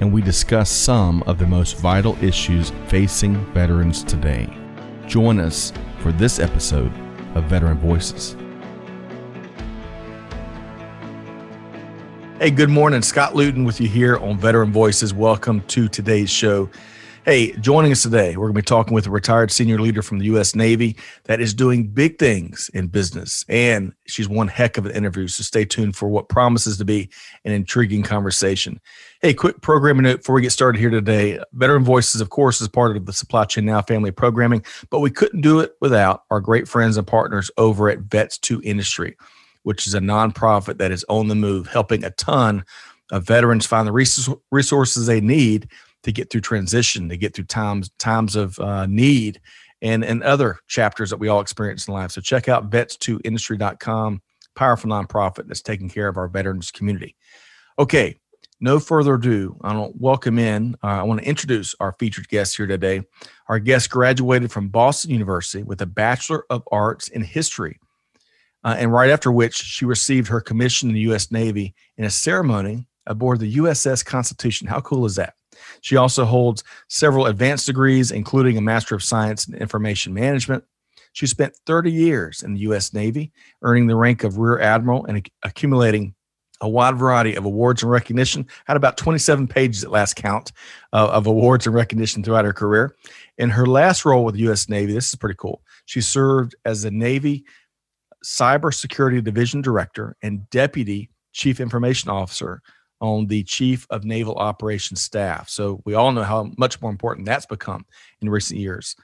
and we discuss some of the most vital issues facing veterans today. Join us for this episode of Veteran Voices. Hey, good morning. Scott Luton with you here on Veteran Voices. Welcome to today's show. Hey, joining us today, we're going to be talking with a retired senior leader from the U.S. Navy that is doing big things in business. And she's one heck of an interview. So stay tuned for what promises to be an intriguing conversation. Hey, quick programming note before we get started here today. Veteran Voices, of course, is part of the Supply Chain Now family programming, but we couldn't do it without our great friends and partners over at Vets 2 Industry, which is a nonprofit that is on the move, helping a ton of veterans find the resources they need to get through transition, to get through times times of uh, need, and and other chapters that we all experience in life. So check out vets2industry.com, powerful nonprofit that's taking care of our veterans community. Okay, no further ado, I want to welcome in. Uh, I want to introduce our featured guest here today. Our guest graduated from Boston University with a Bachelor of Arts in History, uh, and right after which she received her commission in the U.S. Navy in a ceremony aboard the USS Constitution. How cool is that? She also holds several advanced degrees, including a Master of Science in Information Management. She spent 30 years in the U.S. Navy, earning the rank of Rear Admiral and accumulating a wide variety of awards and recognition. Had about 27 pages at last count uh, of awards and recognition throughout her career. In her last role with the U.S. Navy, this is pretty cool. She served as the Navy Cybersecurity Division Director and Deputy Chief Information Officer on the Chief of Naval Operations Staff. So we all know how much more important that's become in recent years.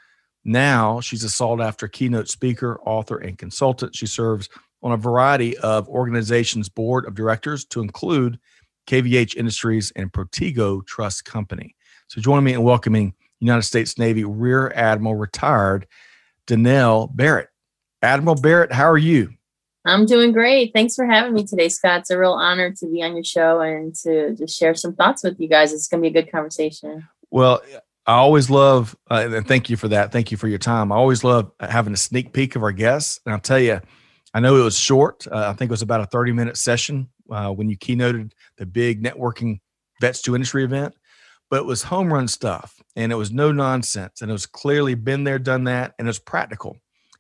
Now she's a sought after keynote speaker, author, and consultant. She serves on a variety of organizations' board of directors to include KVH Industries and Protego Trust Company. So join me in welcoming United States Navy Rear Admiral retired Danelle Barrett. Admiral Barrett, how are you? I'm doing great. Thanks for having me today, Scott. It's a real honor to be on your show and to just share some thoughts with you guys. It's going to be a good conversation. Well, I always love, uh, and thank you for that. Thank you for your time. I always love having a sneak peek of our guests. And I'll tell you, I know it was short. Uh, I think it was about a 30 minute session uh, when you keynoted the big networking Vets to Industry event, but it was home run stuff and it was no nonsense. And it was clearly been there, done that, and it's practical.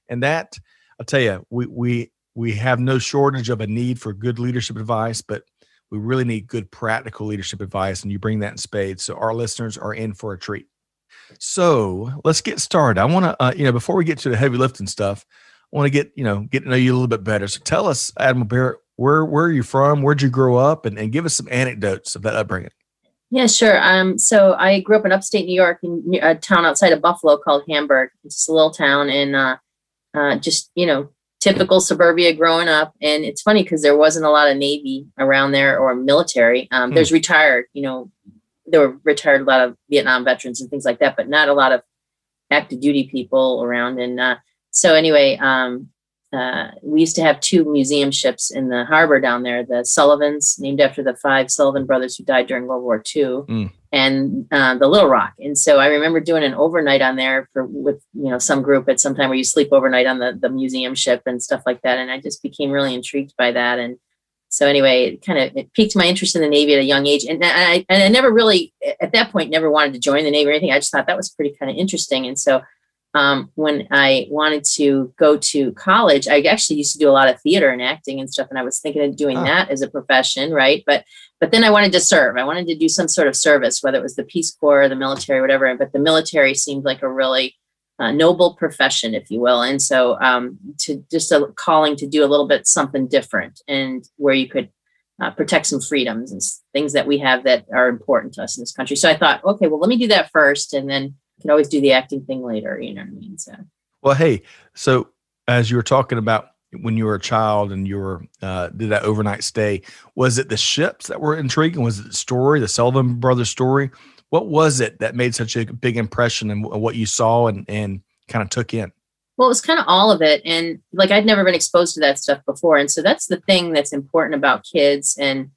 And that, I'll tell you, we, we, we have no shortage of a need for good leadership advice, but we really need good practical leadership advice, and you bring that in spades. So our listeners are in for a treat. So let's get started. I want to, uh, you know, before we get to the heavy lifting stuff, I want to get, you know, get to know you a little bit better. So tell us, Admiral Barrett, where where are you from? Where'd you grow up? And, and give us some anecdotes of that upbringing. Yeah, sure. Um, so I grew up in upstate New York, in a town outside of Buffalo called Hamburg. It's a little town, and uh, uh, just you know, typical suburbia growing up. And it's funny because there wasn't a lot of Navy around there or military. Um, hmm. There's retired, you know, there were retired a lot of Vietnam veterans and things like that, but not a lot of active duty people around. And uh, so anyway, um, uh, we used to have two museum ships in the harbor down there, the Sullivans, named after the five Sullivan brothers who died during World War II, mm. and uh, the Little Rock. And so I remember doing an overnight on there for with you know some group at some time where you sleep overnight on the the museum ship and stuff like that. And I just became really intrigued by that. And so anyway, it kind of it piqued my interest in the Navy at a young age. And I and I never really at that point never wanted to join the Navy or anything. I just thought that was pretty kind of interesting. And so um, when I wanted to go to college, I actually used to do a lot of theater and acting and stuff, and I was thinking of doing oh. that as a profession, right? But but then I wanted to serve. I wanted to do some sort of service, whether it was the Peace Corps, or the military, whatever. But the military seemed like a really uh, noble profession, if you will, and so um, to just a calling to do a little bit something different, and where you could uh, protect some freedoms and things that we have that are important to us in this country. So I thought, okay, well, let me do that first, and then can always do the acting thing later. You know what I mean? So. Well, hey, so as you were talking about when you were a child and you were uh, did that overnight stay, was it the ships that were intriguing? Was it the story, the Sullivan Brothers story? what was it that made such a big impression and what you saw and, and kind of took in? Well, it was kind of all of it. And like I'd never been exposed to that stuff before. And so that's the thing that's important about kids and,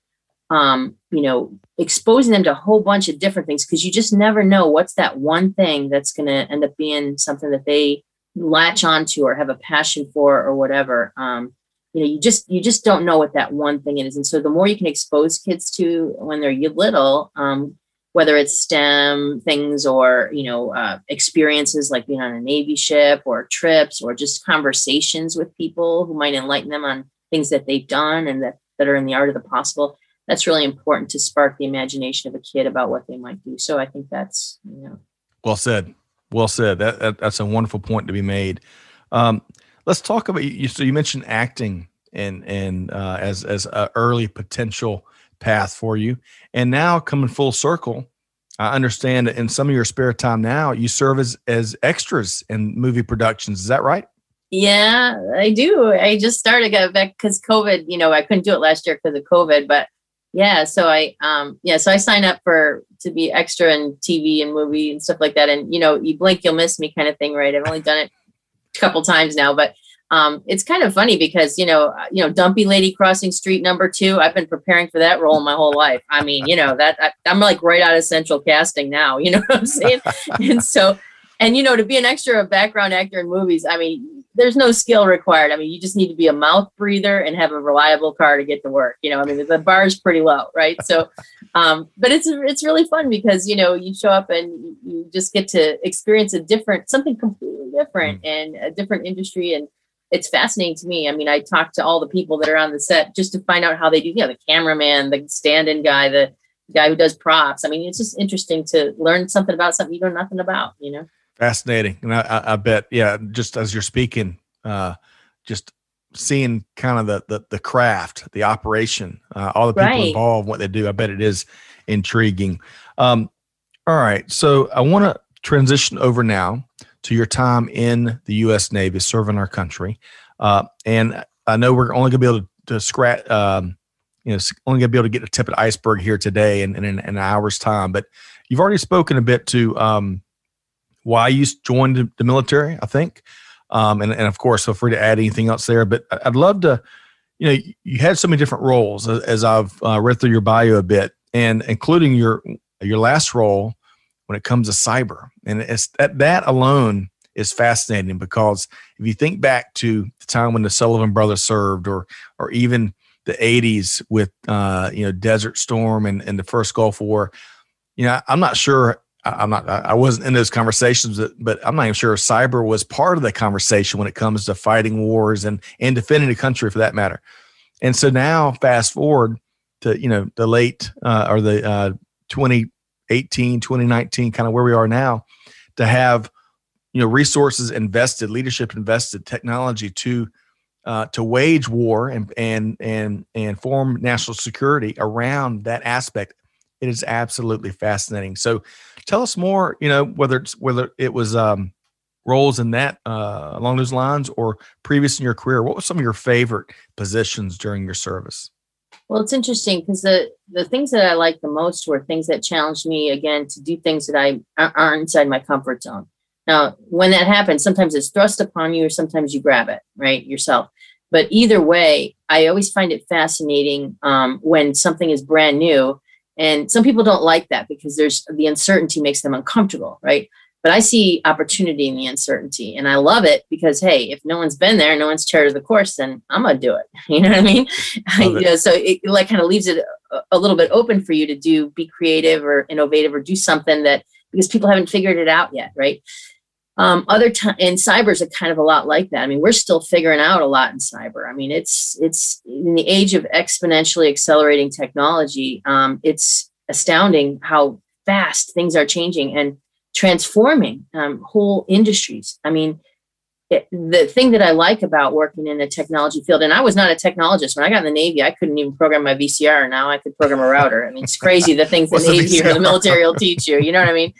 um, you know, exposing them to a whole bunch of different things because you just never know what's that one thing that's going to end up being something that they latch onto or have a passion for or whatever. Um, you know, you just you just don't know what that one thing is. And so the more you can expose kids to when they're little, um, whether it's STEM things or you know uh, experiences like being on a Navy ship or trips or just conversations with people who might enlighten them on things that they've done and that that are in the art of the possible. That's really important to spark the imagination of a kid about what they might do. So I think that's you know. Well said. Well said. That, that that's a wonderful point to be made. Um, let's talk about you. So you mentioned acting and and uh, as as an early potential path for you. And now coming full circle, I understand that in some of your spare time now, you serve as, as extras in movie productions. Is that right? Yeah, I do. I just started back because COVID, you know, I couldn't do it last year because of COVID, but yeah, so I, um, yeah, so I sign up for to be extra in TV and movie and stuff like that. And, you know, you blink, you'll miss me kind of thing, right? I've only done it a couple times now, but um, it's kind of funny because you know, uh, you know, Dumpy Lady Crossing Street number two. I've been preparing for that role my whole life. I mean, you know, that I, I'm like right out of central casting now. You know what I'm saying? and so, and you know, to be an extra background actor in movies, I mean, there's no skill required. I mean, you just need to be a mouth breather and have a reliable car to get to work. You know, I mean, the bar is pretty low, right? So, um, but it's it's really fun because you know you show up and you just get to experience a different something completely different mm. and a different industry and it's fascinating to me. I mean, I talk to all the people that are on the set just to find out how they do. You know, the cameraman, the stand-in guy, the guy who does props. I mean, it's just interesting to learn something about something you know nothing about. You know, fascinating, and I, I bet, yeah, just as you're speaking, uh, just seeing kind of the the, the craft, the operation, uh, all the people right. involved, what they do. I bet it is intriguing. Um, all right, so I want to transition over now to your time in the U.S. Navy, serving our country. Uh, and I know we're only going to be able to, to scratch, um, you know, only going to be able to get a tip of the iceberg here today and in, in, in, an hour's time. But you've already spoken a bit to um, why you joined the, military, I think. Um, and, and of course, feel free to add anything else there. But I'd love to, you know, you had so many different roles as I've uh, read through your bio a bit, and including your your last role when it comes to cyber. And it's that, that alone is fascinating because if you think back to the time when the Sullivan brothers served or or even the 80s with uh, you know Desert Storm and, and the first Gulf War, you know, I'm not sure I'm not I wasn't in those conversations but I'm not even sure cyber was part of the conversation when it comes to fighting wars and and defending the country for that matter. And so now fast forward to you know the late uh, or the uh, 20 18, 2019, kind of where we are now, to have you know resources invested, leadership invested, technology to uh, to wage war and and and and form national security around that aspect. It is absolutely fascinating. So, tell us more. You know whether it's whether it was um, roles in that uh, along those lines or previous in your career. What were some of your favorite positions during your service? Well, it's interesting because the the things that I like the most were things that challenged me again to do things that I aren't inside my comfort zone. Now, when that happens, sometimes it's thrust upon you, or sometimes you grab it right yourself. But either way, I always find it fascinating um, when something is brand new, and some people don't like that because there's the uncertainty makes them uncomfortable, right? but I see opportunity in the uncertainty and I love it because, hey, if no one's been there, no one's charted the course, then I'm going to do it. You know what I mean? you know, so it like kind of leaves it a, a, little bit open for you to do, be creative or innovative or do something that because people haven't figured it out yet. Right. Um, other time and cyber is a kind of a lot like that. I mean, we're still figuring out a lot in cyber. I mean, it's, it's in the age of exponentially accelerating technology. Um, it's astounding how fast things are changing. And transforming um, whole industries. I mean, it, the thing that I like about working in the technology field, and I was not a technologist when I got in the Navy, I couldn't even program my VCR. Now I could program a router. I mean, it's crazy the things the Navy or the military will teach you. You know what I mean?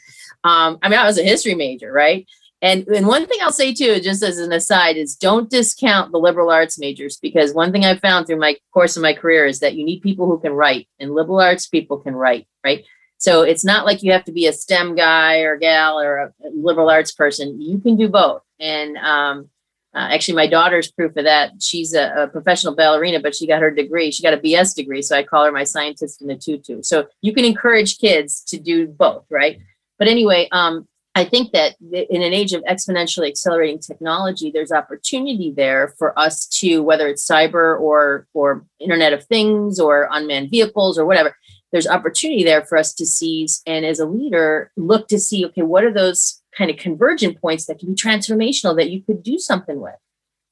Um, I mean, I was a history major, right? And, and one thing I'll say too, just as an aside, is don't discount the liberal arts majors because one thing I've found through my course of my career is that you need people who can write, and liberal arts people can write, right? So it's not like you have to be a STEM guy or gal or a liberal arts person. You can do both. And um, uh, actually, my daughter's proof of that. She's a, a, professional ballerina, but she got her degree. She got a BS degree. So I call her my scientist in the tutu. So you can encourage kids to do both, right? But anyway, um, I think that in an age of exponentially accelerating technology, there's opportunity there for us to, whether it's cyber or or Internet of Things or unmanned vehicles or whatever, there's opportunity there for us to seize and as a leader look to see, okay, what are those kind of convergent points that can be transformational that you could do something with.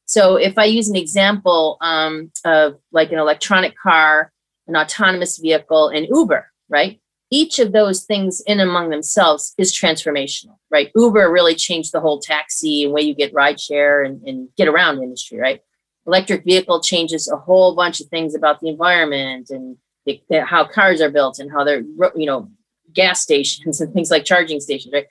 So if I use an example um, of like an electronic car, an autonomous vehicle, and Uber, right? Each of those things in among themselves is transformational, right? Uber really changed the whole taxi and way you get rideshare and, and get around industry, right? Electric vehicle changes a whole bunch of things about the environment and the, the, how cars are built and how they're, you know, gas stations and things like charging stations, right?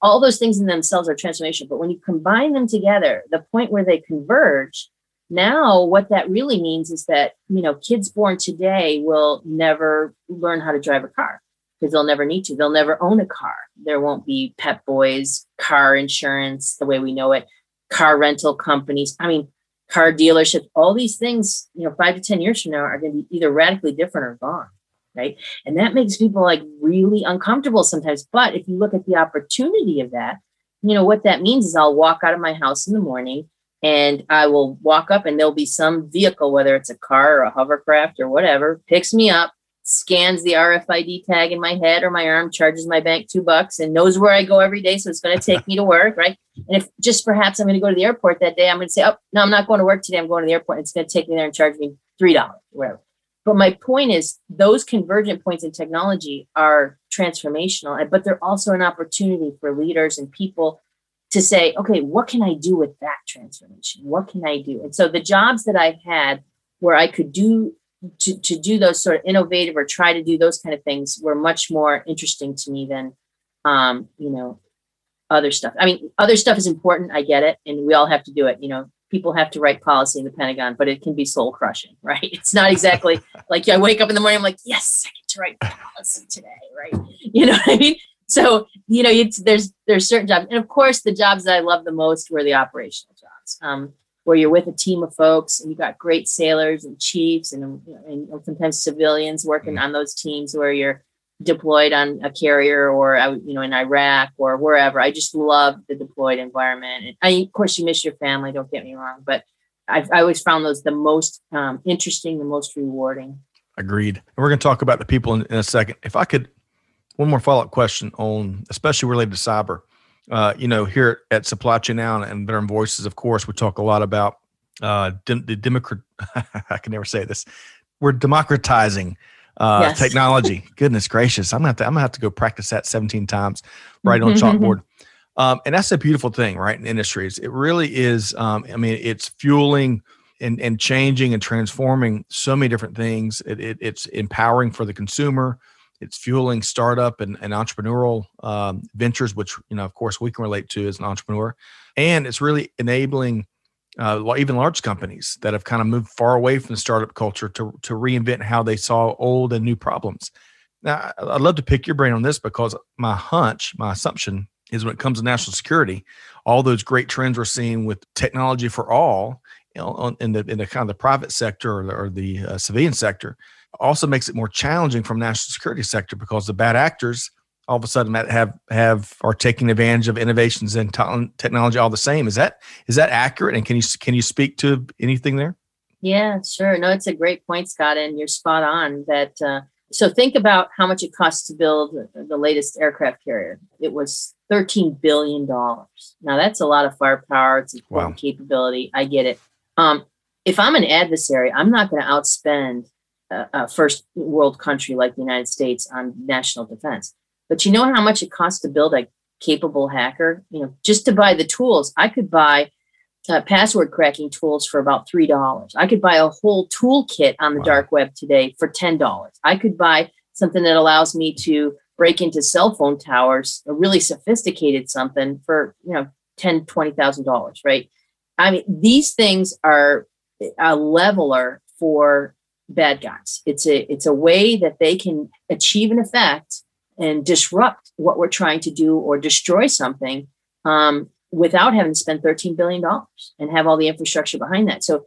all those things in themselves are transformation but when you combine them together the point where they converge now what that really means is that you know kids born today will never learn how to drive a car because they'll never need to they'll never own a car there won't be Pep Boys car insurance the way we know it car rental companies i mean car dealerships all these things you know five to ten years from now are going to be either radically different or gone right? And that makes people like really uncomfortable sometimes. But if you look at the opportunity of that, you know, what that means is I'll walk out of my house in the morning and I will walk up and there'll be some vehicle, whether it's a car or a hovercraft or whatever, picks me up, scans the RFID tag in my head or my arm, charges my bank two bucks, and knows where I go every day. So it's going to take me to work, right? And if just perhaps I'm going to go to the airport that day, I'm going to say, oh, no, I'm not going to work today. I'm going to the airport. It's going to take me there and charge me $3, whatever. But my point is, those convergent points in technology are transformational, but they're also an opportunity for leaders and people to say, okay, what can I do with that transformation? What can I do? And so the jobs that I've had where I could do to, to do those sort of innovative or try to do those kind of things were much more interesting to me than um, you know, other stuff. I mean, other stuff is important. I get it. And we all have to do it. You know, people have to write policy in the Pentagon, but it can be soul crushing, right? It's not exactly like I wake up in the morning, I'm like, yes, I get to write policy today, right? You know what I mean? So, you know, it's, there's there's certain jobs, and of course, the jobs that I love the most were the operational jobs, um, where you're with a team of folks and you got great sailors and chiefs and, and sometimes civilians working mm-hmm. on those teams where you're deployed on a carrier or you know in Iraq or wherever. I just love the deployed environment. And I, of course, you miss your family. Don't get me wrong, but I've I always found those the most um, interesting, the most rewarding. Agreed. And we're going to talk about the people in, in a second. If I could, one more follow up question on, especially related to cyber. Uh, you know, here at Supply Chain Now and Veteran Voices, of course, we talk a lot about uh, the democrat. I can never say this. We're democratizing uh, yes. technology. Goodness gracious, I'm gonna have to, I'm gonna have to go practice that 17 times right on chalkboard. Um, and that's a beautiful thing, right? In industries, it really is. Um, I mean, it's fueling and, and changing and transforming so many different things. It, it, it's empowering for the consumer. It's fueling startup and, and entrepreneurial um, ventures, which you know, of course, we can relate to as an entrepreneur. And it's really enabling uh, even large companies that have kind of moved far away from the startup culture to, to reinvent how they saw old and new problems. Now, I'd love to pick your brain on this because my hunch, my assumption is when it comes to national security, all those great trends we're seeing with technology for all you know, in the in the kind of the private sector or, or the uh, civilian sector also makes it more challenging from national security sector because the bad actors all of a sudden have have are taking advantage of innovations and technology all the same. Is that is that accurate? And can you can you speak to anything there? Yeah, sure. No, it's a great point, Scott, and you're spot on. That uh, so think about how much it costs to build the latest aircraft carrier. It was thirteen billion dollars. Now that's a lot of firepower. It's important wow. capability. I get it. Um, if I'm an adversary, I'm not going to outspend a, a first world country like the United States on national defense. But you know how much it costs to build a capable hacker? You know, just to buy the tools, I could buy uh, password cracking tools for about three dollars. I could buy a whole toolkit on the wow. dark web today for ten dollars. I could buy something that allows me to break into cell phone towers, a really sophisticated something for you know ten, twenty thousand dollars, right? I mean, these things are a leveler for bad guys. It's a it's a way that they can achieve an effect and disrupt what we're trying to do or destroy something um, without having to spend $13 billion and have all the infrastructure behind that. So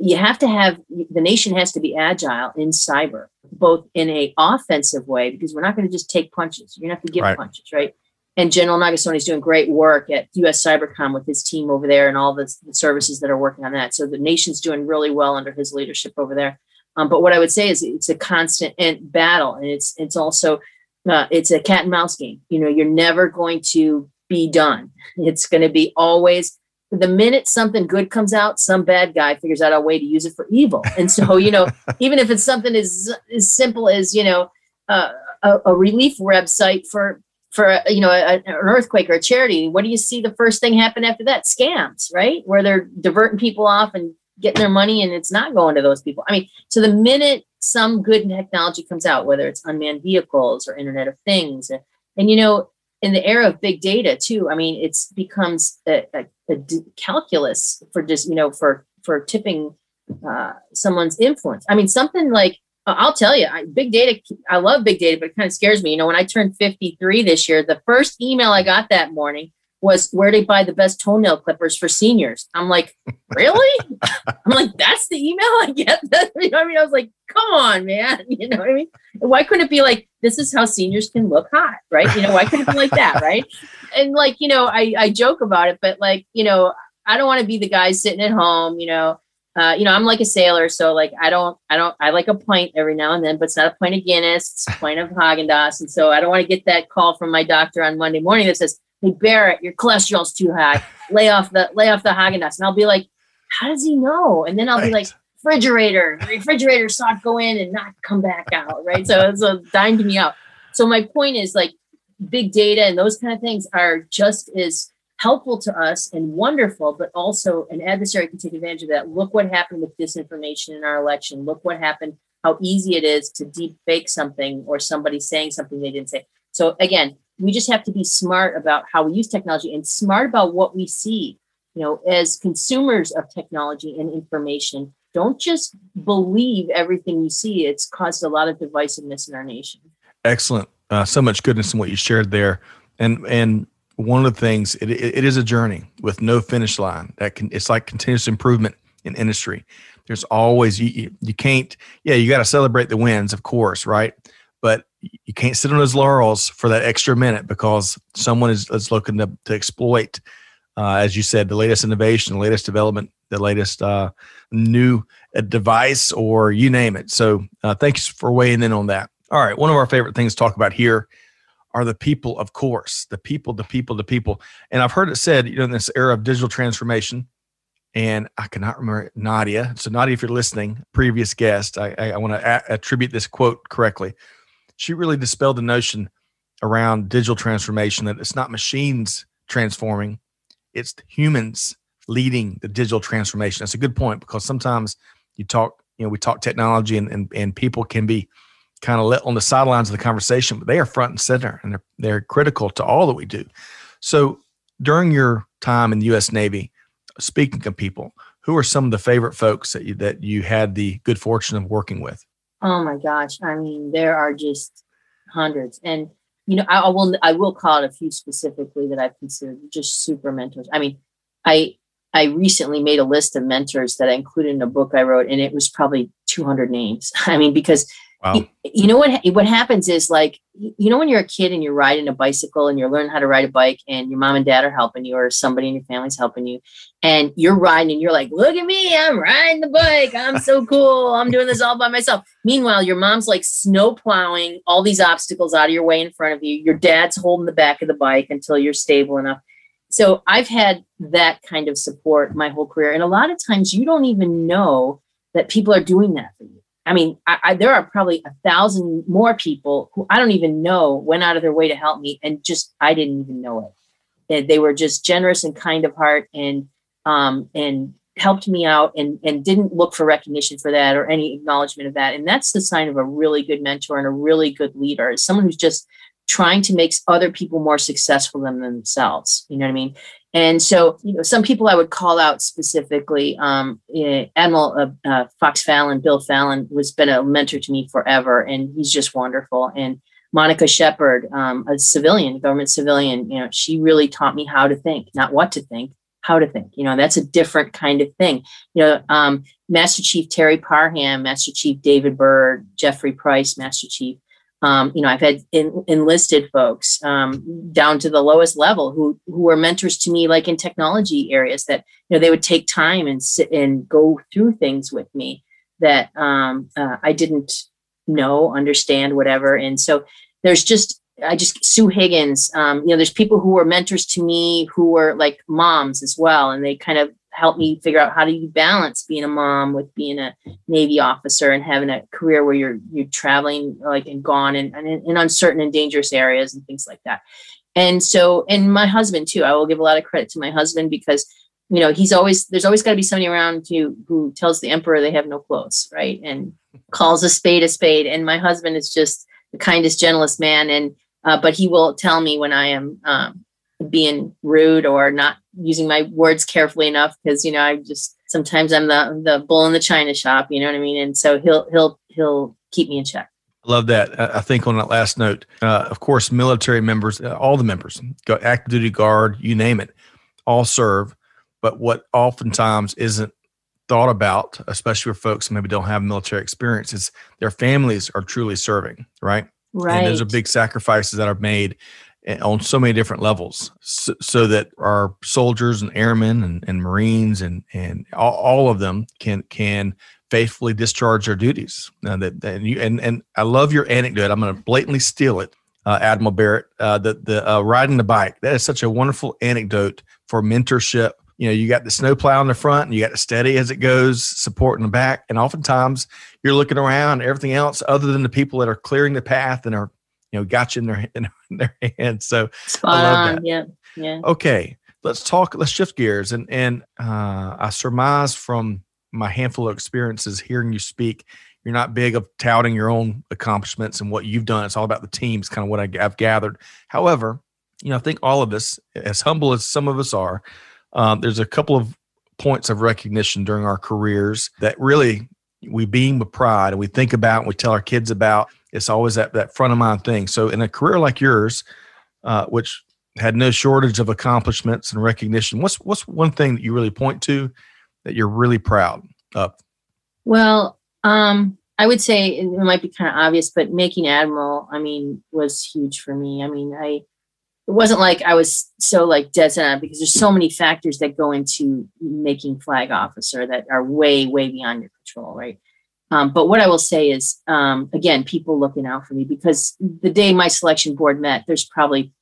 you have to have the nation has to be agile in cyber, both in a offensive way, because we're not going to just take punches. You're going to have to give right. punches, right? And General Nakasone is doing great work at US Cybercom with his team over there and all the, the services that are working on that. So the nation's doing really well under his leadership over there. Um, but what I would say is it's a constant battle, and it's it's also uh, it's a cat and mouse game. You know, you're never going to be done. It's going to be always the minute something good comes out, some bad guy figures out a way to use it for evil. And so, you know, even if it's something as as simple as you know uh, a, a, relief website for for you know a, an earthquake or a charity, what do you see the first thing happen after that? Scams, right? Where they're diverting people off and getting their money, and it's not going to those people. I mean, so the minute some good technology comes out, whether it's unmanned vehicles or Internet of Things, and, and you know, in the era of big data too, I mean, it's becomes a, a, a calculus for just you know for for tipping uh, someone's influence. I mean, something like I'll tell you, I, big data. I love big data, but it kind of scares me. You know, when I turned 53 this year, the first email I got that morning was where they buy the best toenail clippers for seniors. I'm like, really? I'm like, that's the email I get. you know what I mean? I was like, come on, man. You know what I mean? Why couldn't it be like, this is how seniors can look hot, right? You know, why couldn't it be like that, right? And like, you know, I, I joke about it, but like, you know, I don't want to be the guy sitting at home, you know, uh, you know, I'm like a sailor, so like I don't, I don't, I like a pint every now and then, but it's not a pint of Guinness, it's a pint of Haagen Dazs, and so I don't want to get that call from my doctor on Monday morning that says, "Hey Barrett, your cholesterol's too high. Lay off the, lay off the Haagen Dazs," and I'll be like, "How does he know?" And then I'll right. be like, refrigerator. Refrigerator saw it go in and not come back out, right? So it's a dime to me out. So my point is like big data and those kind of things are just as helpful to us and wonderful, but also an adversary can take advantage of that. Look what happened with disinformation in our election. Look what happened, how easy it is to deep fake something or somebody saying something they didn't say. So again, we just have to be smart about how we use technology and smart about what we see. You know, as consumers of technology and information, don't just believe everything you see. It's caused a lot of divisiveness in our nation. Excellent. Uh, so much goodness in what you shared there. And and one of the things it, it, is a journey with no finish line. That can it's like continuous improvement in industry. There's always you you can't yeah you got to celebrate the wins of course right, but you can't sit on those laurels for that extra minute because someone is, is looking to, to exploit, uh, as you said, the latest innovation, the latest development, the latest uh, new uh, device, or you name it. So, uh, thanks for weighing in on that. All right, one of our favorite things to talk about here are the people, of course, the people, the people, the people. And I've heard it said, you know, in this era of digital transformation, and I cannot remember Nadia. So, Nadia, if you're listening, previous guest, I, I, I want to attribute this quote correctly. She really dispelled the notion around digital transformation that it's not machines transforming, it's humans leading the digital transformation. That's a good point because sometimes you talk, you know, we talk technology and, and, and people can be kind of let on the sidelines of the conversation, but they are front and center and they're, they're critical to all that we do. So during your time in the U.S. Navy, speaking of people, who are some of the favorite folks that you, that you had the good fortune of working with? Oh my gosh. I mean, there are just hundreds. And, you know, I, I will, I will call it a few specifically that I've considered just super mentors. I mean, I, I recently made a list of mentors that I included in a book I wrote, and it was probably 200 names. I mean, because wow. you, you, know what what happens is like you know when you're a kid and you're riding a bicycle and you're learning how to ride a bike, and your mom and dad are helping you, or somebody in your family's helping you, and you're riding, and you're like, "Look at me, I'm riding the bike. I'm so cool. I'm doing this all by myself." Meanwhile, your mom's like snow plowing all these obstacles out of your way in front of you. Your dad's holding the back of the bike until you're stable enough so I've had that kind of support my whole career. And a lot of times you don't even know that people are doing that for you. I mean, I, I, there are probably a thousand more people who I don't even know went out of their way to help me, and just I didn't even know it. And they were just generous and kind of heart, and um, and helped me out, and and didn't look for recognition for that or any acknowledgement of that. And that's the sign of a really good mentor and a really good leader. Someone who's just trying to make other people more successful than themselves. You know what I mean? And so, you know, some people I would call out specifically. Um, eh, Admiral uh, uh, Fox Fallon, Bill Fallon, was been a mentor to me forever, and he's just wonderful. And Monica Shepard, um, a civilian, government civilian, you know, she really taught me how to think, not what to think, how to think. You know, that's a different kind of thing. You know, um, Master Chief Terry Parham, Master Chief David Byrd, Jeffrey Price, Master Chief. Um, you know, I've had in, enlisted folks um, down to the lowest level who who were mentors to me, like in technology areas. That you know they would take time and sit and go through things with me that um, uh, I didn't know, understand, whatever. And so there's just I just Sue Higgins. Um, you know, there's people who were mentors to me who were like moms as well, and they kind of helped me figure out how do you balance being a mom with being a Navy officer and having a career where you're you're traveling like and gone and, and in uncertain and dangerous areas and things like that. And so, and my husband too. I will give a lot of credit to my husband because you know he's always there's always got to be somebody around you who tells the emperor they have no clothes, right? And calls a spade a spade. And my husband is just the kindest, gentlest man, and uh, but he will tell me when I am um, being rude or not using my words carefully enough because you know I just sometimes I'm the the bull in the china shop, you know what I mean, and so he'll he'll he'll keep me in check. Love that. I think on that last note, uh, of course, military members, uh, all the members, active duty guard, you name it, all serve. But what oftentimes isn't thought about, especially for folks who maybe don't have military experience, is their families are truly serving, right? Right. And those are big sacrifices that are made on so many different levels so, so, that our soldiers and airmen and, and marines and and all, all, of them can can faithfully discharge their duties. Uh, that, that you and and i love your anecdote. I'm going to blatantly steal it uh, admiral barrett. Uh, the the uh, riding the bike that is such a wonderful anecdote for mentorship. You know, you got the snowplow in the front and you got the steady as it goes, support in the back. And oftentimes you're looking around, everything else other than the people that are clearing the path and are, you know, got you in their in their hands. So Spot on. That. Yeah. Yeah. Okay. Let's talk, let's shift gears. And and uh I surmise from my handful of experiences hearing you speak, you're not big of touting your own accomplishments and what you've done. It's all about the team. It's kind of what I, I've gathered. However, you know, I think all of us, as humble as some of us are, um, there's a couple of points of recognition during our careers that really we beam with pride and we think about and we tell our kids about. It's always that, that front of mind thing. So, in a career like yours, uh, which had no shortage of accomplishments and recognition, what's what's one thing that you really point to that you're really proud of? Well, um, I would say it might be kind of obvious, but making admiral, I mean, was huge for me. I mean, I it wasn't like I was so like dead set on because there's so many factors that go into making flag officer that are way, way beyond your control, right? Um, but what I will say is, um, again, people looking out for me because the day my selection board met, there's probably,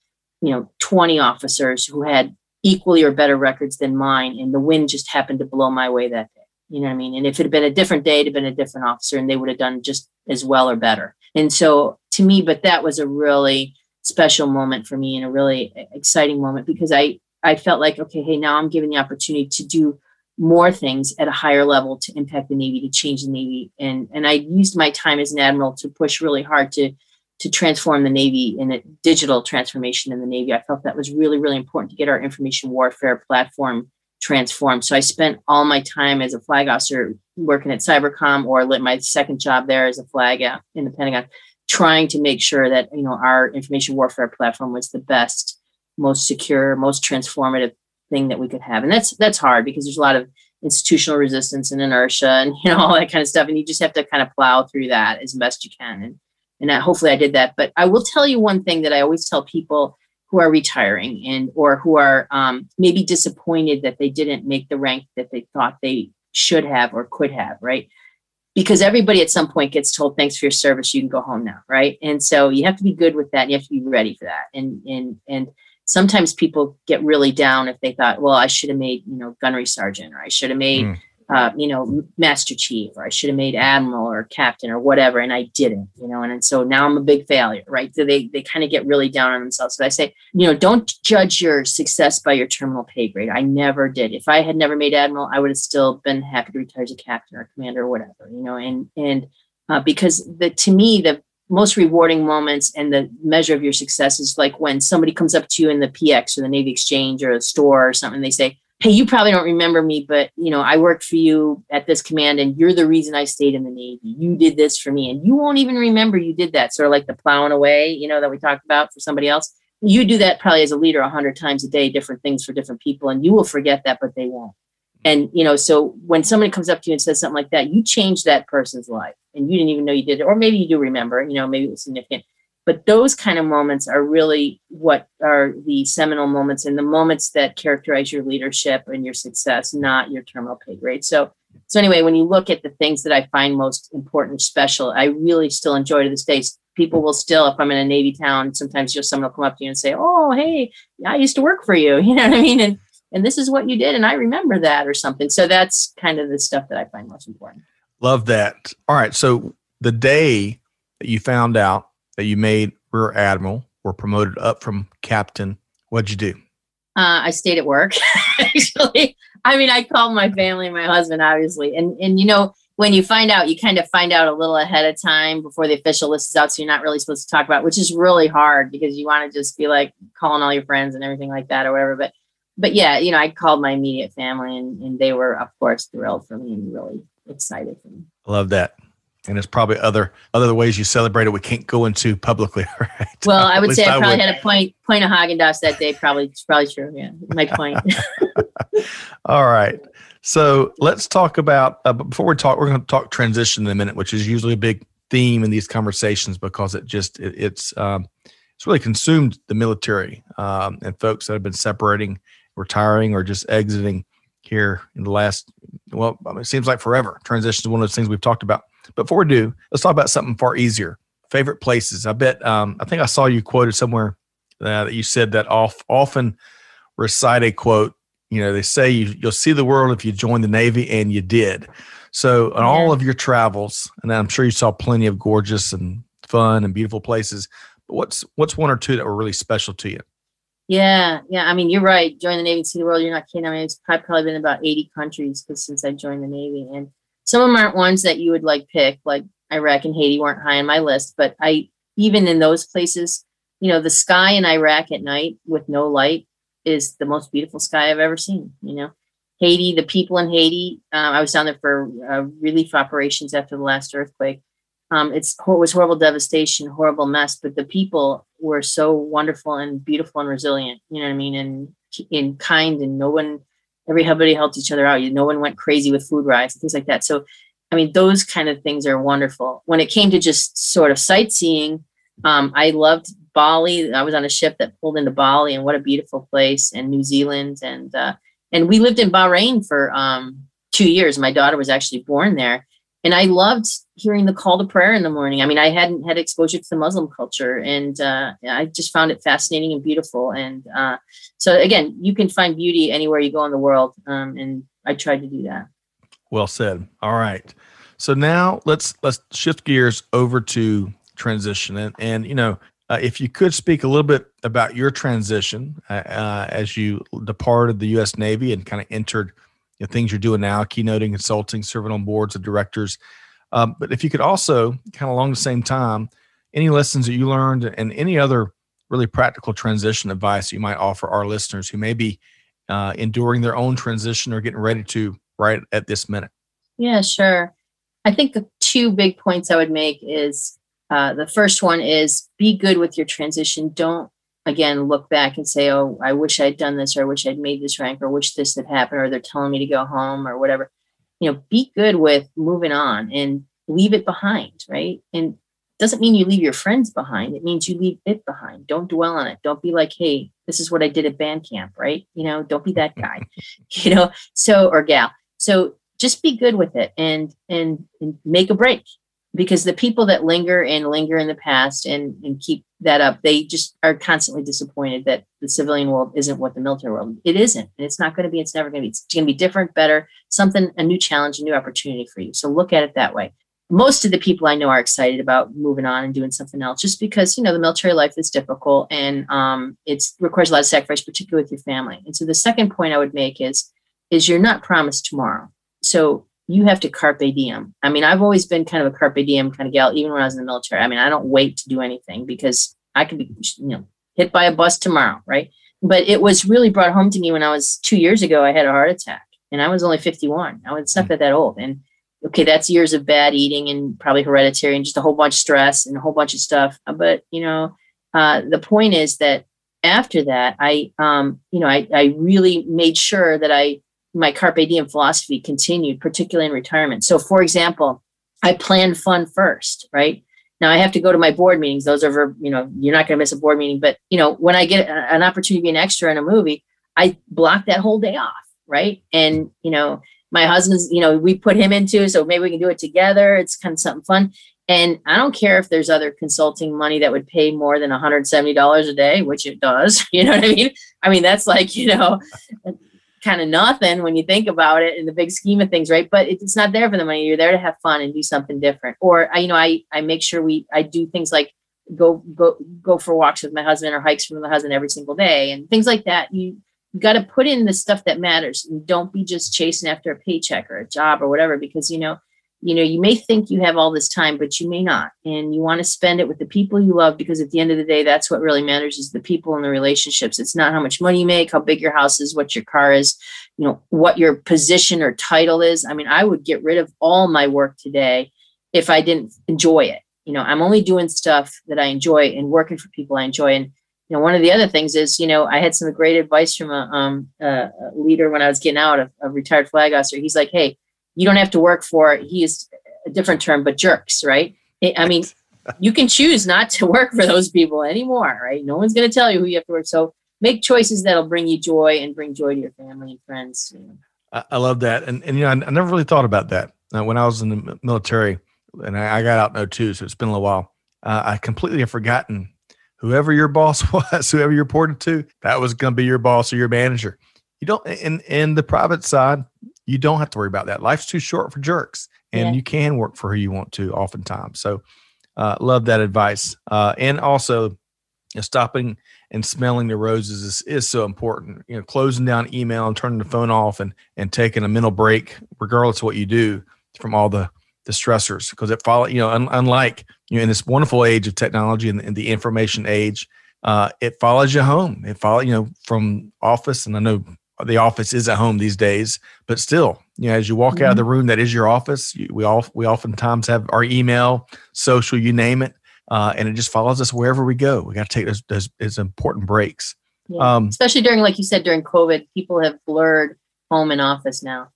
you know, 20 officers who had equally or better records than mine, and the wind just happened to blow my way that day. You know what I mean? And if it had been a different day, it'd have been a different officer, and they would have done just as well or better. And so, to me, but that was a really special moment for me and a really exciting moment because I I felt like okay, hey, now I'm given the opportunity to do more things at a higher level to impact the Navy, to change the Navy, and and I used my time as an admiral to push really hard to to transform the Navy in a digital transformation in the Navy. I felt that was really really important to get our information warfare platform transformed. So I spent all my time as a flag officer working at Cybercom or my second job there as a flag in the Pentagon trying to make sure that you know our information warfare platform was the best most secure most transformative thing that we could have. And that's that's hard because there's a lot of institutional resistance and inertia and you know all that kind of stuff. And you just have to kind of plow through that as best you can. And and I, hopefully i did that. But i will tell you one thing that i always tell people who are retiring and or who are um, maybe disappointed that they didn't make the rank that they thought they should have or could have right? Because everybody at some point gets told thanks for your service. You can go home now. Right? And so you have to be good with that. You have to be ready for that. And and and sometimes people get really down if they thought well i should have made you know gunnery sergeant or i should have made mm uh, you know, master chief, or I should have made admiral or captain or whatever, and I didn't, you know, and, and so now I'm a big failure, right? So they they kind of get really down on themselves. So I say, you know, don't judge your success by your terminal pay grade. I never did. If I had never made admiral, I would have still been happy to retire as a captain or commander or whatever, you know, and and uh, because the to me the most rewarding moments and the measure of your success is like when somebody comes up to you in the PX or the Navy Exchange or a store or something. They say, hey, you probably don't remember me, but you know, I worked for you at this command and you're the reason I stayed in the Navy. You did this for me. And you won't even remember you did that. Sort of like the plowing away, you know, that we talked about for somebody else. You do that probably as a leader a hundred times a day, different things for different people, and you will forget that, but they won't. And you know, so when somebody comes up to you and says something like that, you change that person's life and you didn't even know you did it, or maybe you do remember, you know, maybe it was significant but those kind of moments are really what are the seminal moments and the moments that characterize your leadership and your success, not your terminal pay grade. So, so anyway, when you look at the things that I find most important, special, I really still enjoy to this day. People will still, if I'm in a Navy town, sometimes just someone will come up to you and say, "Oh, hey, I used to work for you." You know what I mean? And and this is what you did, and I remember that or something. So that's kind of the stuff that I find most important. Love that. All right, so the day that you found out that you made rear admiral, were promoted up from captain. What'd you do? Uh, I stayed at work. Actually, I mean, I called my family, my husband, obviously, and and you know when you find out, you kind of find out a little ahead of time before the official list is out, so you're not really supposed to talk about, it, which is really hard because you want to just be like calling all your friends and everything like that or whatever. But but yeah, you know, I called my immediate family, and and they were of course thrilled for me and really excited for me. I love that. And there's probably other other ways you celebrate it. We can't go into publicly right? Well i would say i probably had a point point of Häagen-Dazs that day probably probably true yeah my point. All right. So let's talk about uh, before we talk we're going to talk transition in a minute which is usually a big theme in these conversations because it just it, it's um, it's really consumed the military um, and folks that have been separating retiring or just exiting here in the last well it seems like forever transition is one of those things we've talked about before we do, let's talk about something far easier. Favorite places. I bet. Um, I think I saw you quoted somewhere uh, that you said that off, often recite a quote. You know, they say you, you'll see the world if you join the Navy, and you did. So, on all of your travels, and I'm sure you saw plenty of gorgeous and fun and beautiful places. But what's what's one or two that were really special to you? Yeah, yeah. I mean, you're right. Join the Navy, see the world. You're not kidding. I mean, it's probably been about 80 countries since I joined the Navy, and some of them aren't ones that you would like pick, like Iraq and Haiti weren't high on my list, but I even in those places, you know, the sky in Iraq at night with no light is the most beautiful sky I've ever seen. You know, Haiti, the people in Haiti. Um, I was down there for uh, relief operations after the last earthquake. Um, it's it was horrible devastation, horrible mess, but the people were so wonderful and beautiful and resilient. You know what I mean? And in kind, and no one everybody helped each other out. You, No one went crazy with food riots and things like that. So, I mean, those kind of things are wonderful. When it came to just sort of sightseeing, um, I loved Bali. I was on a ship that pulled into Bali, and what a beautiful place, and New Zealand, and uh, and we lived in Bahrain for um, two years. My daughter was actually born there, and I loved hearing the call to prayer in the morning. I mean, I hadn't had exposure to the Muslim culture, and uh, I just found it fascinating and beautiful. And uh, so, again, you can find beauty anywhere you go in the world, um, and I tried to do that. Well said. All right. So now let's let's shift gears over to transition, and and you know, uh, if you could speak a little bit about your transition uh, uh, as you departed the U.S. Navy and kind of entered you know, things you're doing now, keynoting, consulting, serving on boards of directors. Um, but if you could also kind of along the same time, any lessons that you learned and any other really practical transition advice you might offer our listeners who may be uh, enduring their own transition or getting ready to right at this minute. Yeah, sure. I think the two big points I would make is uh, the first one is be good with your transition. Don't again look back and say, "Oh, I wish I'd done this, or I wish I'd made this rank, or wish this had happened, or they're telling me to go home, or whatever." You know, be good with moving on and leave it behind, right? And doesn't mean you leave your friends behind. It means you leave it behind. Don't dwell on it. Don't be like, "Hey, this is what I did at band camp," right? You know, don't be that guy. you know, so or gal. So just be good with it and and, and make a break because the people that linger and linger in the past and, and keep that up, they just are constantly disappointed that the civilian world isn't what the military world. It isn't, and it's not going to be. It's never going to be. It's going to be different, better, something, a new challenge, a new opportunity for you. So look at it that way. Most of the people I know are excited about moving on and doing something else, just because you know the military life is difficult and um, it requires a lot of sacrifice, particularly with your family. And so the second point I would make is is you're not promised tomorrow. So you have to carpe diem. I mean, I've always been kind of a carpe diem kind of gal, even when I was in the military. I mean, I don't wait to do anything because I could be, you know, hit by a bus tomorrow, right? but it was really brought home to me when I was two years ago. I had a heart attack, and I was only 51. I was not that that old, and okay, that's years of bad eating and probably hereditary and just a whole bunch of stress and a whole bunch of stuff. But you know, uh, the point is that after that, I, um, you know, I, I really made sure that I my carpe diem philosophy continued, particularly in retirement. So, for example, I plan fun first, right? Now I have to go to my board meetings. Those are, you know, you're not going to miss a board meeting. But you know, when I get an opportunity to be an extra in a movie, I block that whole day off, right? And you know, my husband's, you know, we put him into, so maybe we can do it together. It's kind of something fun. And I don't care if there's other consulting money that would pay more than $170 a day, which it does. You know what I mean? I mean, that's like, you know, kind of nothing when you think about it in the big scheme of things, right? But it's not there for the money. You're there to have fun and do something different. Or I, you know, I I make sure we I do things like go go go for walks with my husband or hikes with my husband every single day and things like that. You got to put in the stuff that matters and don't be just chasing after a paycheck or a job or whatever because you know you know you may think you have all this time but you may not. And you want to spend it with the people you love because at the end of the day that's what really matters is the people and the relationships. It's not how much money you make how big your house is what your car is you know what your position or title is. I mean i would get rid of all my work today if i didn't enjoy it. You know i'm only doing stuff that i enjoy and working for people i enjoy. And you know one of the other things is you know i had some great advice from a, um, a leader when i was getting out of a retired flag officer. He's like hey you don't have to work for he is a different term but jerks right? I mean you can choose not to work for those people anymore right? No one's going to tell you who you have to work so make choices that'll bring you joy and bring joy to your family and friends you know. I, I, love that and, and you know I, I, never really thought about that uh, when i was in the military and i, I got out in 02 so it's been a little while. Uh, i completely have forgotten whoever your boss was whoever you reported to that was going to be your boss or your manager. You don't in in the private side you don't have to worry about that. Life's too short for jerks, and yeah. you can work for who you want to oftentimes. So, uh, love that advice. Uh, and also, you know, stopping and smelling the roses is, is so important. You know, closing down email and turning the phone off and and taking a mental break, regardless of what you do, from all the the stressors, because it follow. You know, un, unlike you know, in this wonderful age of technology and, and the information age, uh, it follows you home. It follow you know from office, and I know the office is at home these days, but still, you know, as you walk mm-hmm. out of the mm-hmm. room, that is your office. You, we all we oftentimes have our email, social, you name it, uh, and it just follows us wherever we go. We got to take those, those, those important breaks. Yeah. Um, Especially during, like you said, during COVID, people have blurred home and office now.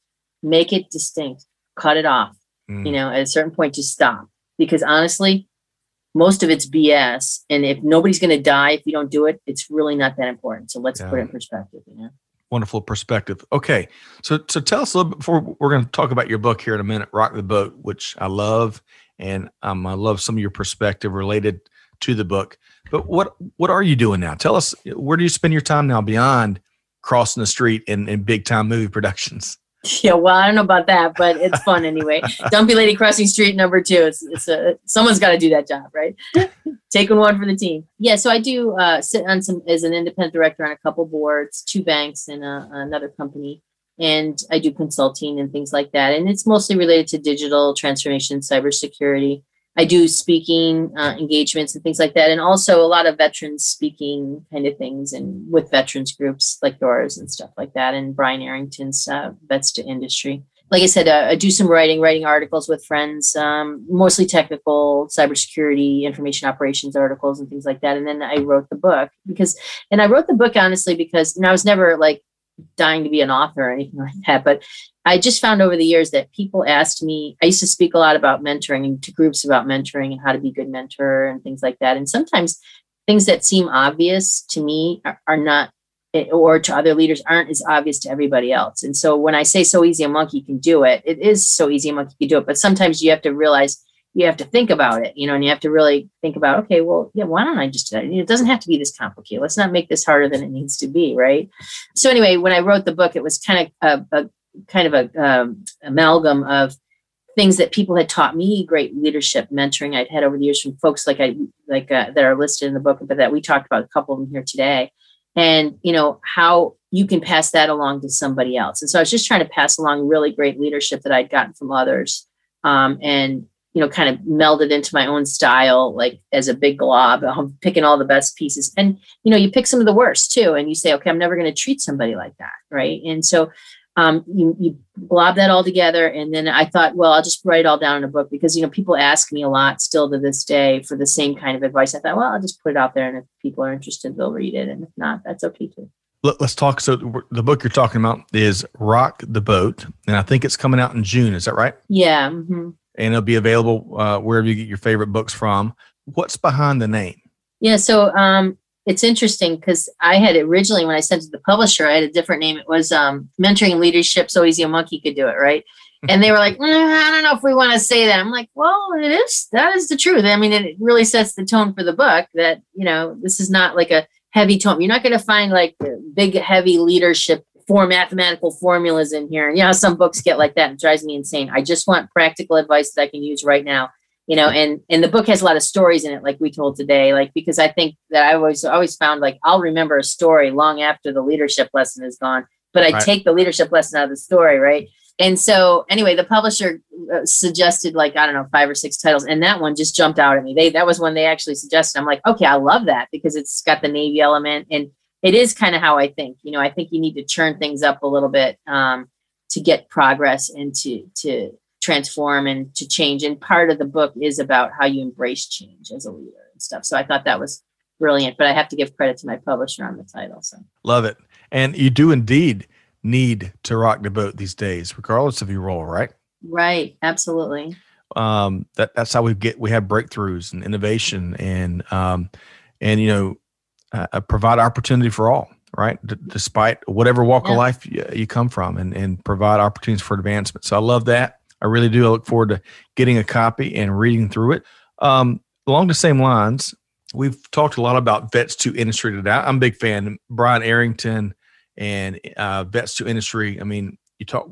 Make it distinct. Cut it off. Mm. You know, at a certain point, just stop. Because honestly, most of it's BS. And if nobody's going to die if you don't do it, it's really not that important. So let's yeah. put it in perspective. You know wonderful perspective. Okay, so so tell us a little bit before we're going to talk about your book here in a minute, Rock the Boat, which I love, and um, I love some of your perspective related to the book. But what what are you doing now? Tell us where do you spend your time now beyond crossing the street and, in big time movie productions? Yeah, well, I don't know about that, but it's fun anyway. Dumpy Lady Crossing Street number two. It's it's a someone's got to do that job, right? Taking one for the team. Yeah, so I do uh, sit on some as an independent director on a couple boards, two banks and a, another company, and I do consulting and things like that. And it's mostly related to digital transformation, cybersecurity. I do speaking uh, engagements and things like that, and also a lot of veterans speaking kind of things, and with veterans groups like yours and stuff like that, and Brian Arrington's uh, Vets to Industry. Like I said, uh, I do some writing, writing articles with friends, um, mostly technical, cybersecurity, information operations articles, and things like that. And then I wrote the book because, and I wrote the book honestly because know, I was never like dying to be an author or anything like that, but I just found over the years that people asked me, I used to speak a lot about mentoring and to groups about mentoring and how to be a good mentor and things like that. And sometimes things that seem obvious to me are, are not, eh, or to other leaders aren't as obvious to everybody else. And so when I say so easy a monkey can do it, it is so easy a monkey can do it. But sometimes you have to realize you have to think about it, you know, and you have to really think about, okay, well, yeah, why don't I just do that? It doesn't have to be this complicated. Let's not make this harder than it needs to be, right? So anyway, when I wrote the book, it was kind of a, a kind of a um, amalgam of things that people had taught me great leadership mentoring I'd had over the years from folks like I like uh, that are listed in the book, but that we talked about a couple of them here today, and you know how you can pass that along to somebody else. And so I was just trying to pass along really great leadership that I'd gotten from others, um, and you know, kind of melded into my own style, like as a big glob. I'm picking all the best pieces. And, you know, you pick some of the worst too. And you say, okay, I'm never going to treat somebody like that. Right. And so um, you, you glob that all together. And then I thought, well, I'll just write it all down in a book because, you know, people ask me a lot still to this day for the same kind of advice. I thought, well, I'll just put it out there. And if people are interested, they'll read it. And if not, that's okay too. Let's talk. So the book you're talking about is Rock the Boat, and I think it's coming out in June. Is that right? Yeah. Mm-hmm and it'll be available uh, wherever you get your favorite books from. What's behind the name? Yeah, so um, it's interesting because I had originally, when I sent it to the publisher, I had a different name. It was um, Mentoring Leadership So Easy a Monkey Could Do It, right? And they were like, mm, I don't know if we want to say that. I'm like, well, it is. That is the truth. I mean, it really sets the tone for the book that, you know, this is not like a heavy tone. You're not going to find like big, heavy leadership four mathematical formulas in here. And you know, some books get like that. It drives me insane. I just want practical advice that I can use right now. You know, and and the book has a lot of stories in it, like we told today. Like because I think that I always always found like I'll remember a story long after the leadership lesson is gone, but I right. take the leadership lesson out of the story, right? And so anyway, the publisher uh, suggested like I don't know five or six titles, and that one just jumped out at me. They that was one they actually suggested. I'm like, okay, I love that because it's got the Navy element and it is kind of how I think. You know, I think you need to churn things up a little bit um, to get progress and to to transform and to change. And part of the book is about how you embrace change as a leader and stuff. So I thought that was brilliant. But I have to give credit to my publisher on the title. So love it. And you do indeed need to rock the boat these days, regardless of your role, right? Right. Absolutely. Um, that that's how we get we have breakthroughs and innovation and um, and you know uh, uh, provide opportunity for all, right? D- despite whatever walk yeah. of life you, you, come from, and and provide opportunities for advancement. So I love that. I really do. I look forward to getting a copy and reading through it. Um, along the same lines, we've talked a lot about vets to industry today. I'm a big fan. Brian Arrington and uh, vets to industry. I mean, you talk.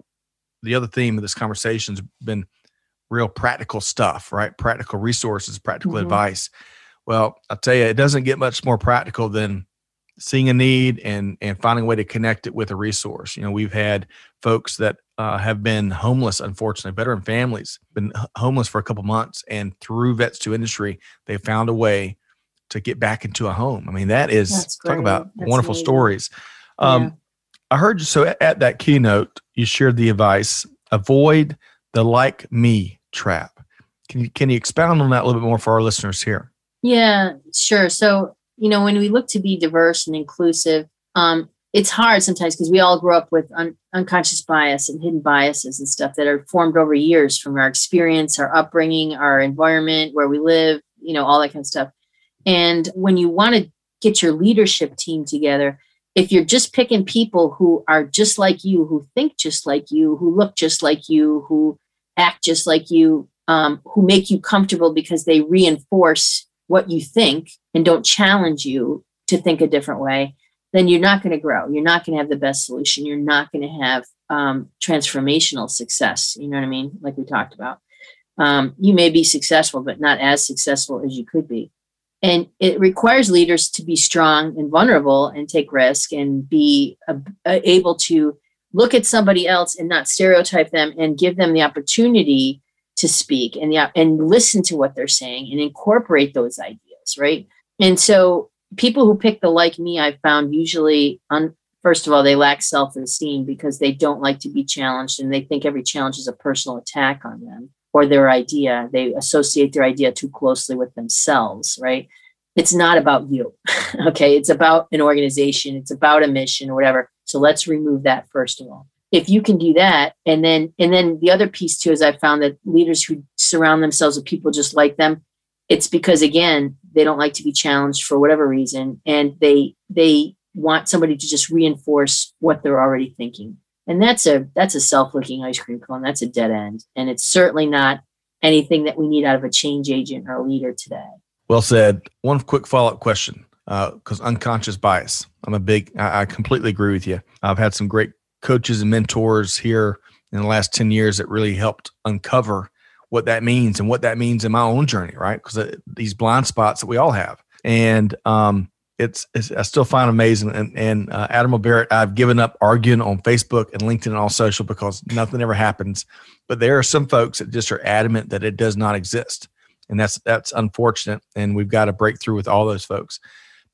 The other theme of this conversation has been real practical stuff, right? Practical resources, practical mm-hmm. advice. Well, I'll tell you, it doesn't get much more practical than seeing a need and and finding a way to connect it with a resource. You know, we've had folks that uh, have been homeless, unfortunately, veteran families been homeless for a couple months, and through Vets to Industry, they found a way to get back into a home. I mean, that is talk about That's wonderful amazing. stories. Um, yeah. I heard you. So at, at that keynote, you shared the advice: avoid the like me trap. Can you can you expound on that a little bit more for our listeners here? Yeah, sure. So, you know, when we look to be diverse and inclusive, um, it's hard sometimes because we all grow up with un- unconscious bias and hidden biases and stuff that are formed over years from our experience, our upbringing, our environment, where we live, you know, all that kind of stuff. And when you want to get your leadership team together, if you're just picking people who are just like you, who think just like you, who look just like you, who act just like you, um, who make you comfortable because they reinforce what you think and don't challenge you to think a different way, then you're not going to grow. You're not going to have the best solution. You're not going to have um, transformational success. You know what I mean? Like we talked about. Um, you may be successful, but not as successful as you could be. And it requires leaders to be strong and vulnerable and take risk and be uh, able to look at somebody else and not stereotype them and give them the opportunity to speak and yeah and listen to what they're saying and incorporate those ideas right? And so people who pick the like me i've found usually on first of all they lack self-esteem because they don't like to be challenged and they think every challenge is a personal attack on them or their idea. They associate their idea too closely with themselves right? It's not about you okay? It's about an organization. It's about a mission or whatever. So let's remove that first of all if you can do that and then and then the other piece too is i found that leaders who surround themselves with people just like them it's because again they don't like to be challenged for whatever reason and they they want somebody to just reinforce what they're already thinking. And that's a that's a self-licking ice cream cone that's a dead end and it's certainly not anything that we need out of a change agent or a leader today. Well said. One quick follow-up question because uh, unconscious bias. I'm a big I, I completely agree with you. I've had some great coaches and mentors here in the last 10 years that really helped uncover what that means and what that means in my own journey, right? Because uh, these blind spots that we all have. And um, it's, it's I still find amazing. And, and uh, Admiral Barrett, I've given up arguing on Facebook and LinkedIn and all social because nothing ever happens. But there are some folks that just are adamant that it does not exist, and that's that's unfortunate. And we've got to break through with all those folks.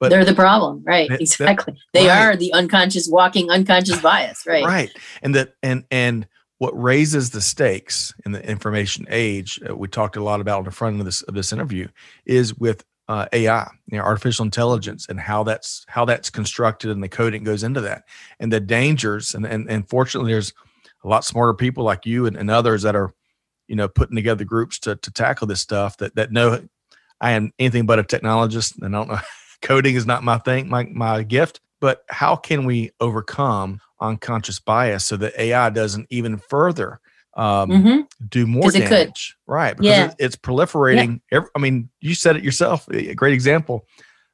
But they're the problem, right? Exactly. That, they right. are the unconscious walking unconscious bias, right? Right. And that and and what raises the stakes in the information age, uh, we talked a lot about on the front of this of this interview, is with uh, AI, you know, artificial intelligence, and how that's how that's constructed and the coding goes into that, and the dangers. And and, and fortunately, there's a lot smarter people like you and, and others that are, you know, putting together groups to to tackle this stuff that that know I am anything but a technologist, and I don't know coding is not my thing, my my gift. But how can we overcome unconscious bias so that AI doesn't even further um, mm-hmm. do more damage. Right. Because yeah. it's proliferating. Yeah. Every, I mean, you said it yourself. A great example.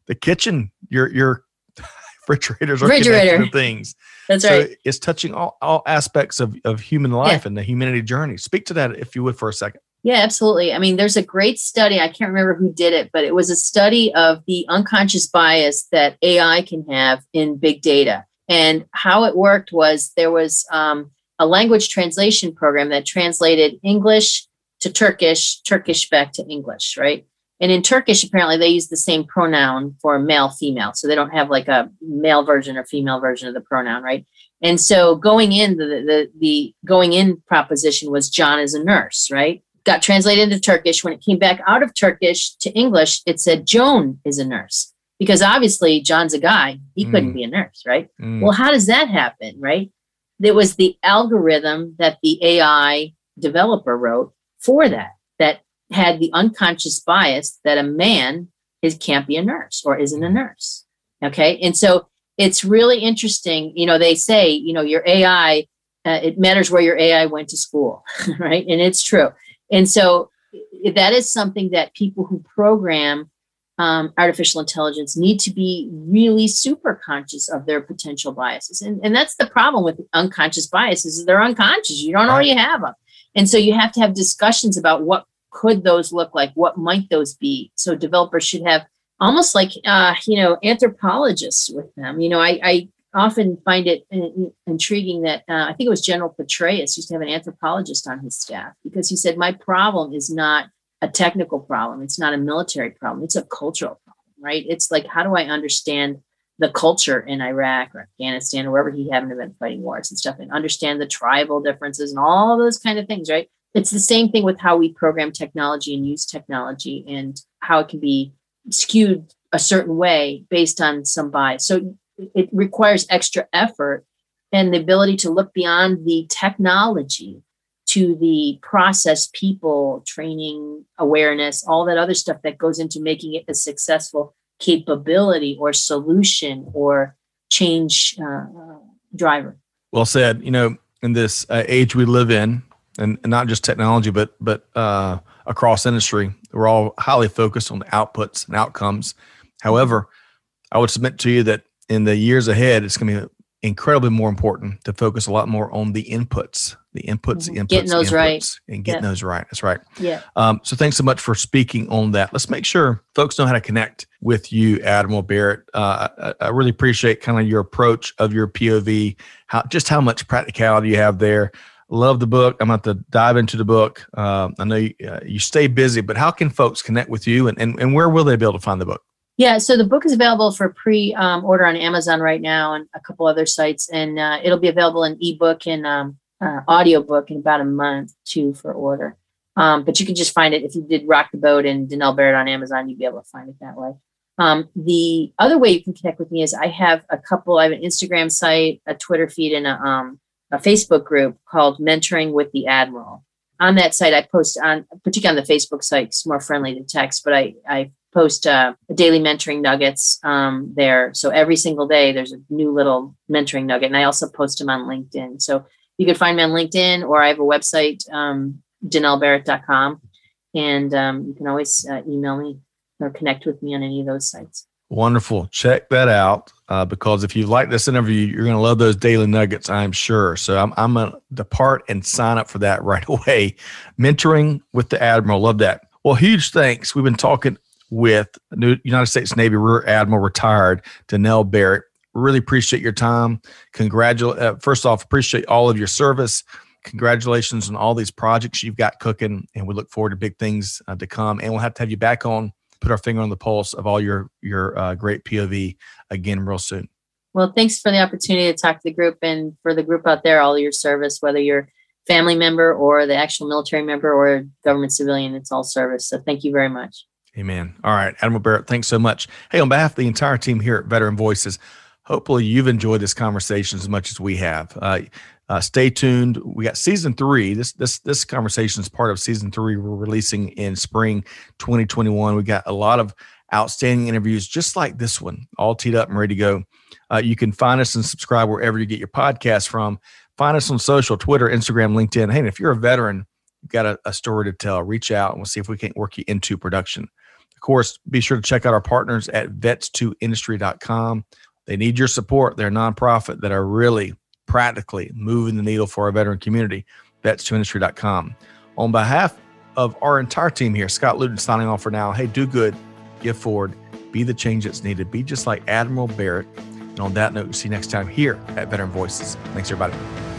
The kitchen, your your refrigerators are Refrigerator. things. That's so right. It's touching all, all aspects of, of human life yeah. and the humanity journey. Speak to that if you would for a second. Yeah, absolutely. I mean, there's a great study. I can't remember who did it, but it was a study of the unconscious bias that AI can have in big data. And how it worked was there was um, a language translation program that translated English to Turkish, Turkish back to English, right? And in Turkish, apparently they use the same pronoun for male, female. So they don't have like a male version or female version of the pronoun, right? And so going in, the, the, the going in proposition was John is a nurse, right? Got translated into Turkish. When it came back out of Turkish to English, it said Joan is a nurse because obviously John's a guy. He couldn't mm. be a nurse, right? Mm. Well, how does that happen, right? It was the algorithm that the AI developer wrote for that, that had the unconscious bias that a man is can't be a nurse or isn't a mm-hmm. nurse. Okay. And so it's really interesting. You know, they say, you know, your AI, uh, it matters where your AI went to school, right? And it's true. And so that is something that people who program um, artificial intelligence need to be really super conscious of their potential biases. And, and that's the problem with unconscious biases is they're unconscious. You don't know right. you have them. And so you have to have discussions about what could those look like? What might those be? So developers should have almost like, uh, you know, anthropologists with them. You know, I, I often find it in, intriguing that uh, I think it was General Petraeus used to have an anthropologist on his staff because he said, my problem is not a technical problem. It's not a military problem. It's a cultural problem, right? It's like, how do I understand the culture in Iraq or Afghanistan or wherever he happened to been fighting wars and stuff and understand the tribal differences and all those kind of things, right? It's the same thing with how we program technology and use technology and how it can be skewed a certain way based on some bias. So it requires extra effort and the ability to look beyond the technology to the process, people, training, awareness, all that other stuff that goes into making it a successful capability or solution or change uh, driver. Well said. You know, in this uh, age we live in, and, and, not just technology, but but uh, across industry, we're all highly focused on the outputs and outcomes. However, I would submit to you that in the years ahead, it's going to be incredibly more important to focus a lot more on the inputs, the inputs, mm-hmm. inputs, getting those inputs, right, and getting yeah. those right. That's right. Yeah. Um, so thanks so much for speaking on that. Let's make sure folks know how to connect with you, Admiral Barrett. Uh, I, I, really appreciate kind of your approach of your POV, how just how much practicality you have there. Love the book. I'm about to dive into the book. Uh, I know you, uh, you stay busy, but how can folks connect with you, and, and and where will they be able to find the book? Yeah, so the book is available for pre-order um, on Amazon right now and a couple other sites, and uh, it'll be available in ebook and um, uh, audiobook in about a month too for order. Um, but you can just find it if you did Rock the Boat and Danelle Barrett on Amazon, you'd be able to find it that way. Um, the other way you can connect with me is I have a couple. I have an Instagram site, a Twitter feed, and a, um, a Facebook group called Mentoring with the Admiral. On that site, I post on, particularly on the Facebook site, it's more friendly to text, but I, I post uh, daily mentoring nuggets um, there. So every single day, there's a new little mentoring nugget. And I also post them on LinkedIn. So you can find me on LinkedIn or I have a website, um, danellebarrett.com. And um, you can always uh, email me or connect with me on any of those sites. Wonderful. Check that out uh, because if you like this interview, you're going to love those daily nuggets, I'm sure. So I'm, I'm going to depart and sign up for that right away. Mentoring with the Admiral. Love that. Well, huge thanks. We've been talking with United States Navy Rear Admiral retired Danelle Barrett. Really appreciate your time. Congratulate. Uh, first off, appreciate all of your service. Congratulations on all these projects you've got cooking, and we look forward to big things uh, to come. And we'll have to have you back on, put our finger on the pulse of all your your uh, great POV again real soon. Well, thanks for the opportunity to talk to the group and for the group out there, all your service, whether you're family member or the actual military member or government civilian, it's all service. So thank you very much. Amen. All right, Admiral Barrett, thanks so much. Hey, on behalf of the entire team here at Veteran Voices, hopefully you've enjoyed this conversation as much as we have. Uh, uh, stay tuned. We got season three. This this this conversation is part of season three. We're releasing in spring 2021. We got a lot of outstanding interviews just like this one, all teed up and ready to go. Uh, you can find us and subscribe wherever you get your podcast from. Find us on social, Twitter, Instagram, LinkedIn. Hey, if you're a veteran, you've got a, a story to tell, reach out and we'll see if we can't work you into production. Of course, be sure to check out our partners at vets2industry.com. They need your support. They're a nonprofit that are really practically moving the needle for our veteran community. Vets2industry.com. On behalf of our entire team here, Scott Luton signing off for now. Hey, do good, give forward, be the change that's needed. Be just like Admiral Barrett. And on that note, we'll see you next time here at Veteran Voices. Thanks, everybody.